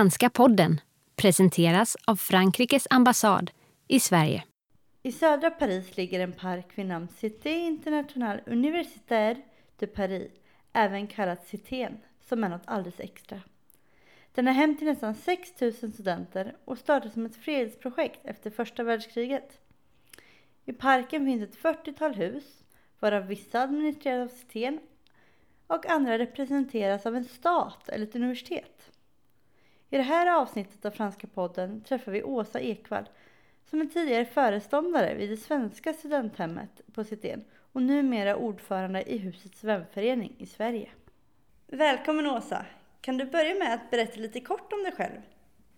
Franska podden presenteras av Frankrikes ambassad i Sverige. I södra Paris ligger en park vid namn Cité Internationale Universitaire de Paris, även kallat Citén, som är något alldeles extra. Den är hem till nästan 6 000 studenter och startade som ett fredsprojekt efter första världskriget. I parken finns ett 40-tal hus, varav vissa administreras av Citén och andra representeras av en stat eller ett universitet. I det här avsnittet av Franska podden träffar vi Åsa Ekvall som är tidigare föreståndare vid det svenska studenthemmet på Citén och numera ordförande i Husets vänförening i Sverige. Välkommen Åsa! Kan du börja med att berätta lite kort om dig själv?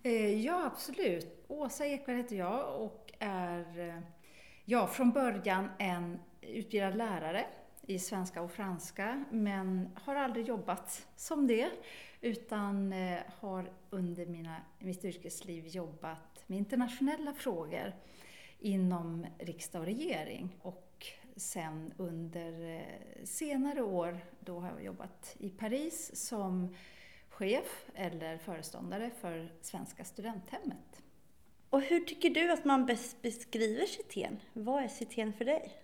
Eh, ja, absolut. Åsa Ekvall heter jag och är eh, ja, från början en utbildad lärare i svenska och franska, men har aldrig jobbat som det, utan eh, har under mina, mitt yrkesliv jobbat med internationella frågor inom riksdag och regering. Och sen under eh, senare år då har jag jobbat i Paris som chef eller föreståndare för Svenska studenthemmet. Och hur tycker du att man bäst beskriver Citén? Vad är Citén för dig?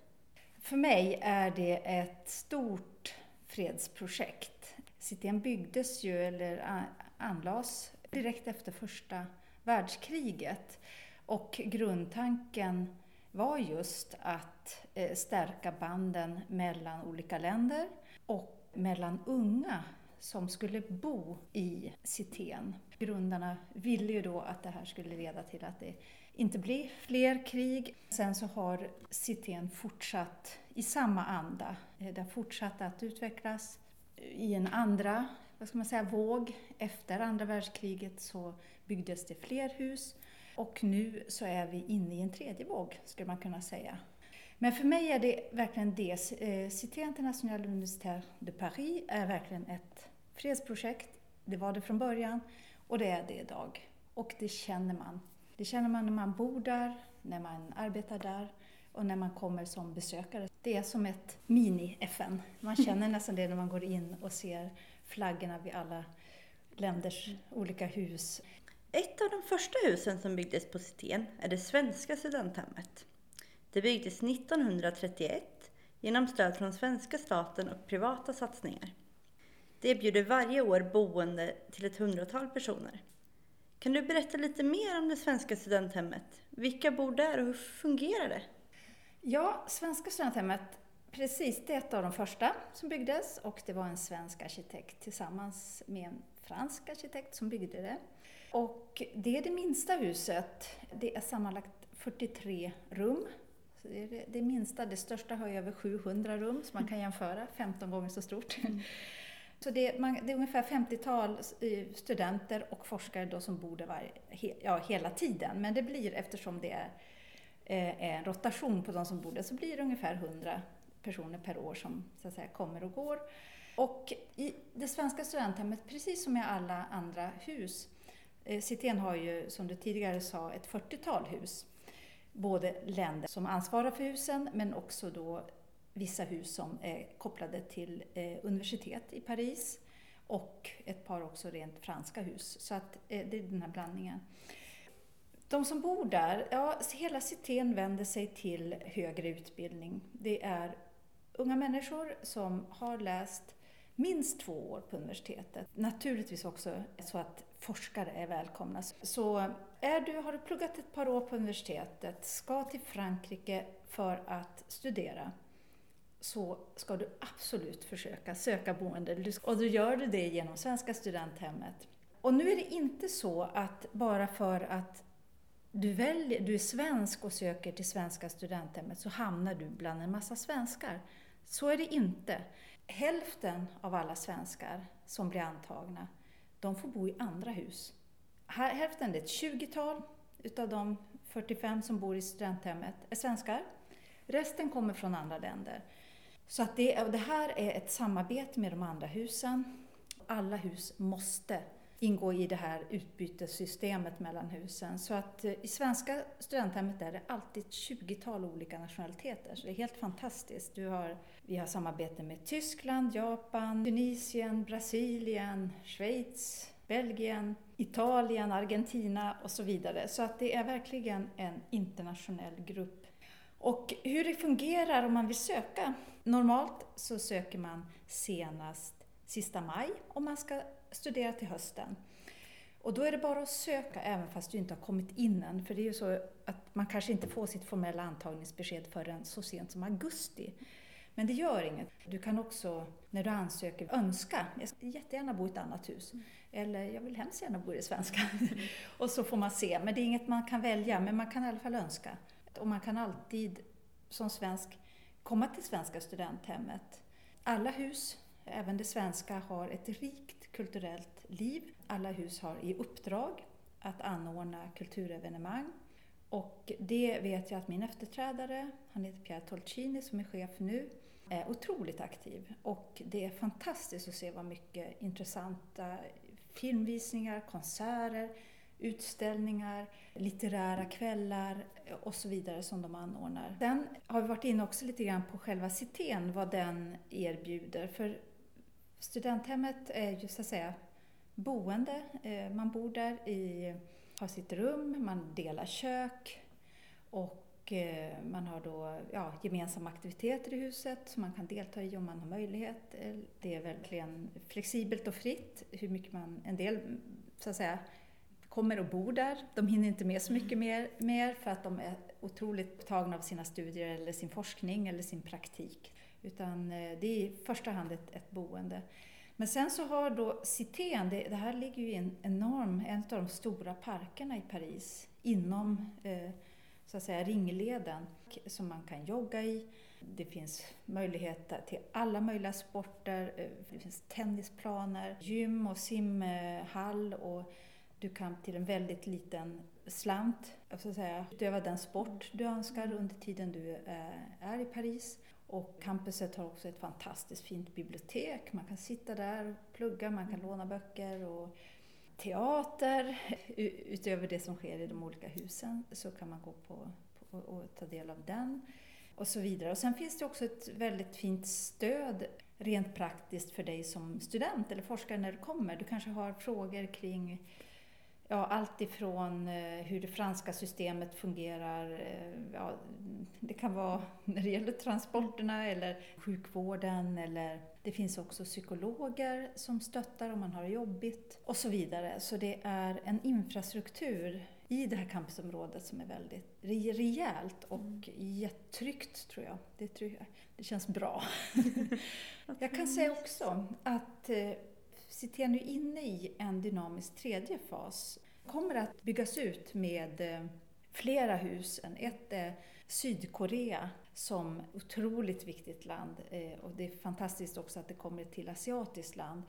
För mig är det ett stort fredsprojekt. Citén byggdes ju, eller anlades, direkt efter första världskriget. Och grundtanken var just att eh, stärka banden mellan olika länder och mellan unga som skulle bo i Citén. Grundarna ville ju då att det här skulle leda till att det inte blir fler krig. Sen så har Citén fortsatt i samma anda. Eh, det har fortsatt att utvecklas i en andra vad ska man säga, våg. Efter andra världskriget så byggdes det fler hus och nu så är vi inne i en tredje våg, skulle man kunna säga. Men för mig är det verkligen det. Eh, Cité Internationale Universitaire de Paris är verkligen ett fredsprojekt. Det var det från början och det är det idag. Och det känner man. Det känner man när man bor där, när man arbetar där och när man kommer som besökare. Det är som ett mini-FN. Man känner nästan det när man går in och ser flaggorna vid alla länders olika hus. Ett av de första husen som byggdes på Citén är det svenska studenthemmet. Det byggdes 1931 genom stöd från svenska staten och privata satsningar. Det erbjuder varje år boende till ett hundratal personer. Kan du berätta lite mer om det svenska studenthemmet? Vilka bor där och hur fungerar det? Ja, Svenska studenthemmet, precis, det är ett av de första som byggdes och det var en svensk arkitekt tillsammans med en fransk arkitekt som byggde det. Och det är det minsta huset. Det är sammanlagt 43 rum. Så det är det, det minsta, det största har över 700 rum, så man kan jämföra, 15 gånger så stort. Mm. Så det, man, det är ungefär 50-tal eh, studenter och forskare då som bor där varje, ja, hela tiden. Men det blir, eftersom det är eh, en rotation på de som bor där, så blir det ungefär 100 personer per år som så att säga, kommer och går. Och i det svenska studenthemmet, precis som i alla andra hus, eh, Citén har ju, som du tidigare sa, ett 40-tal hus. Både länder som ansvarar för husen, men också då vissa hus som är kopplade till eh, universitet i Paris och ett par också rent franska hus. Så att eh, det är den här blandningen. De som bor där, ja, hela citén vänder sig till högre utbildning. Det är unga människor som har läst minst två år på universitetet. Naturligtvis också så att forskare är välkomna. Så är du, har du pluggat ett par år på universitetet, ska till Frankrike för att studera, så ska du absolut försöka söka boende. Och då gör du det genom Svenska studenthemmet. Och nu är det inte så att bara för att du, väljer, du är svensk och söker till Svenska studenthemmet så hamnar du bland en massa svenskar. Så är det inte. Hälften av alla svenskar som blir antagna, de får bo i andra hus. Hälften, det är ett 20-tal utav de 45 som bor i studenthemmet, är svenskar. Resten kommer från andra länder. Så att det, det här är ett samarbete med de andra husen. Alla hus måste ingå i det här utbytessystemet mellan husen. Så att eh, i svenska studenthemmet är det alltid ett 20-tal olika nationaliteter. Så det är helt fantastiskt. Du har, vi har samarbete med Tyskland, Japan, Tunisien, Brasilien, Schweiz, Belgien, Italien, Argentina och så vidare. Så att det är verkligen en internationell grupp. Och hur det fungerar om man vill söka? Normalt så söker man senast sista maj om man ska studera till hösten. Och då är det bara att söka även fast du inte har kommit in än. För det är ju så att man kanske inte får sitt formella antagningsbesked förrän så sent som augusti. Men det gör inget. Du kan också, när du ansöker, önska. Jag ska jättegärna bo i ett annat hus. Mm. Eller jag vill hemskt gärna bo i det svenska. Mm. och så får man se. Men det är inget man kan välja, men man kan i alla fall önska. Och man kan alltid som svensk komma till Svenska studenthemmet. Alla hus, även det svenska, har ett rikt kulturellt liv. Alla hus har i uppdrag att anordna kulturevenemang. Och det vet jag att min efterträdare, han heter Pierre Tolcini som är chef nu, är otroligt aktiv. Och det är fantastiskt att se vad mycket intressanta filmvisningar, konserter, utställningar, litterära kvällar och så vidare som de anordnar. Sen har vi varit inne också lite grann på själva citén, vad den erbjuder. För studenthemmet är ju så att säga boende. Eh, man bor där, i, har sitt rum, man delar kök och eh, man har då ja, gemensamma aktiviteter i huset som man kan delta i om man har möjlighet. Eh, det är verkligen flexibelt och fritt hur mycket man, en del så att säga, kommer och bor där. De hinner inte med så mycket mer, mer för att de är otroligt tagna av sina studier eller sin forskning eller sin praktik. Utan eh, det är i första hand ett, ett boende. Men sen så har då Citén, det, det, här ligger ju i en enorm, en av de stora parkerna i Paris, inom eh, så att säga ringleden som man kan jogga i. Det finns möjligheter till alla möjliga sporter. Eh, det finns tennisplaner, gym och simhall och du kan till en väldigt liten slant så att säga, utöva den sport du önskar under tiden du eh, är i Paris. Och campuset har också ett fantastiskt fint bibliotek. Man kan sitta där och plugga, man kan låna böcker och teater. Utöver det som sker i de olika husen så kan man gå på, på och ta del av den och så vidare. Och sen finns det också ett väldigt fint stöd rent praktiskt för dig som student eller forskare när du kommer. Du kanske har frågor kring Ja, allt ifrån eh, hur det franska systemet fungerar, eh, ja, det kan vara när det gäller transporterna eller sjukvården eller det finns också psykologer som stöttar om man har det jobbigt och så vidare. Så det är en infrastruktur i det här campusområdet som är väldigt rejält och mm. tryggt tror jag. Det, tror jag. det känns bra. jag kan säga också att eh, Citén är inne i en dynamisk tredje fas. kommer att byggas ut med eh, flera hus. Ett är Sydkorea som otroligt viktigt land eh, och det är fantastiskt också att det kommer till asiatiskt land.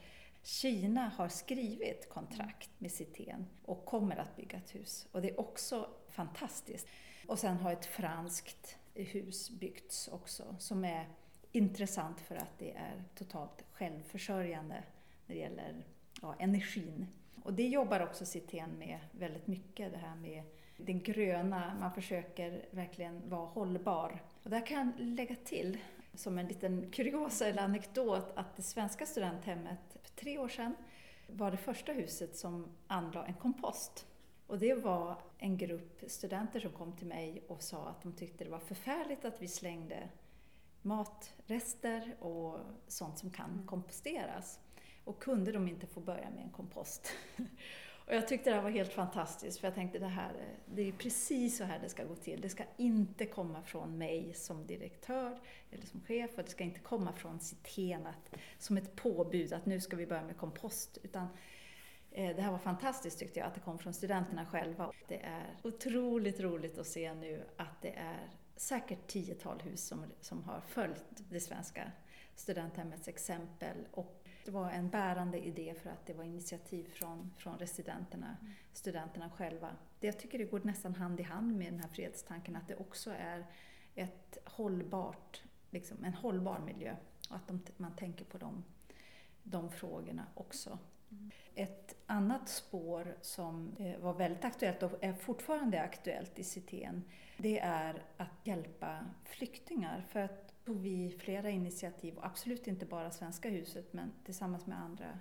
Kina har skrivit kontrakt med Citén och kommer att bygga ett hus. Och det är också fantastiskt. Och sen har ett franskt hus byggts också som är intressant för att det är totalt självförsörjande när det gäller ja, energin. Och det jobbar också Citén med väldigt mycket, det här med den gröna, man försöker verkligen vara hållbar. Och där kan jag lägga till, som en liten kuriosa eller anekdot, att det svenska studenthemmet för tre år sedan var det första huset som anlade en kompost. Och det var en grupp studenter som kom till mig och sa att de tyckte det var förfärligt att vi slängde matrester och sånt som kan komposteras. Och kunde de inte få börja med en kompost? och jag tyckte det här var helt fantastiskt för jag tänkte det här, det är precis så här det ska gå till. Det ska inte komma från mig som direktör eller som chef och det ska inte komma från Citén som ett påbud att nu ska vi börja med kompost. Utan eh, det här var fantastiskt tyckte jag, att det kom från studenterna själva. Det är otroligt roligt att se nu att det är säkert tiotal hus som, som har följt det svenska studenthemmets exempel och var en bärande idé för att det var initiativ från, från residenterna, mm. studenterna själva. Det jag tycker det går nästan hand i hand med den här fredstanken att det också är ett hållbart, liksom en hållbar miljö och att de, man tänker på de, de frågorna också. Mm. Ett annat spår som eh, var väldigt aktuellt och är fortfarande aktuellt i Citén, det är att hjälpa flyktingar. För att tog vi flera initiativ, och absolut inte bara Svenska huset, men tillsammans med andra.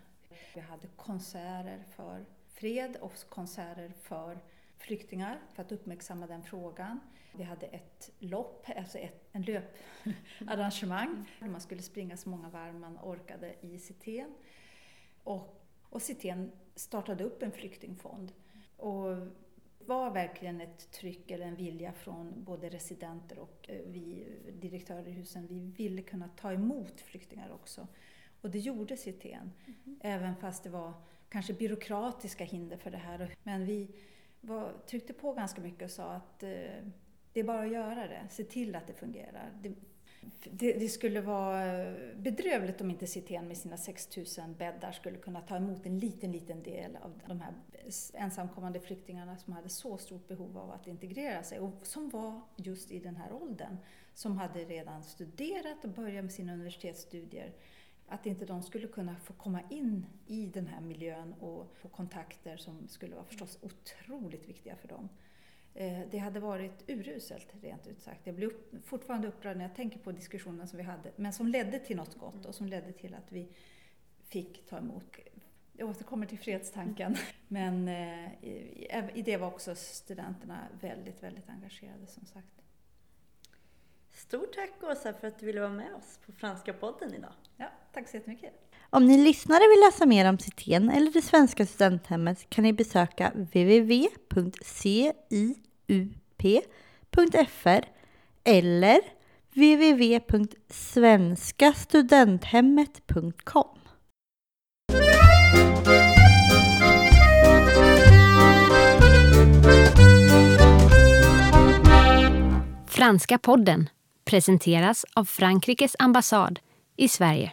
vi hade konserter för fred och konserter för flyktingar för att uppmärksamma den frågan. Vi hade ett lopp, alltså ett, en löparrangemang där man skulle springa så många varv man orkade i Citén. Och, och Citén startade upp en flyktingfond. Och var verkligen ett tryck eller en vilja från både residenter och eh, vi direktörer i husen. Vi ville kunna ta emot flyktingar också. Och det gjorde Citén, mm. även fast det var kanske byråkratiska hinder för det här. Men vi var, tryckte på ganska mycket och sa att eh, det är bara att göra det, se till att det fungerar. Det, det, det, skulle vara bedrövligt om inte Citén med sina 6000 bäddar skulle kunna ta emot en liten, liten del av de här ensamkommande flyktingarna som hade så stort behov av att integrera sig och som var just i den här åldern. Som hade redan studerat och börjat med sina universitetsstudier. Att inte de skulle kunna få komma in i den här miljön och få kontakter som skulle vara förstås otroligt viktiga för dem. Eh, det hade varit uruselt, rent ut sagt. Jag blir upp, fortfarande upprörd när jag tänker på diskussionen som vi hade, men som ledde till något gott och som ledde till att vi fick ta emot. Jag återkommer till fredstanken, men eh, i det var också studenterna väldigt, väldigt engagerade som sagt. Stort tack Åsa för att du ville vara med oss på Franska podden idag. Ja, tack så jättemycket. Om ni lyssnare vill läsa mer om Citén eller det svenska studenthemmet kan ni besöka www.ciup.fr eller www.svenskastudenthemmet.com. Franska podden presenteras av Frankrikes ambassad i Sverige.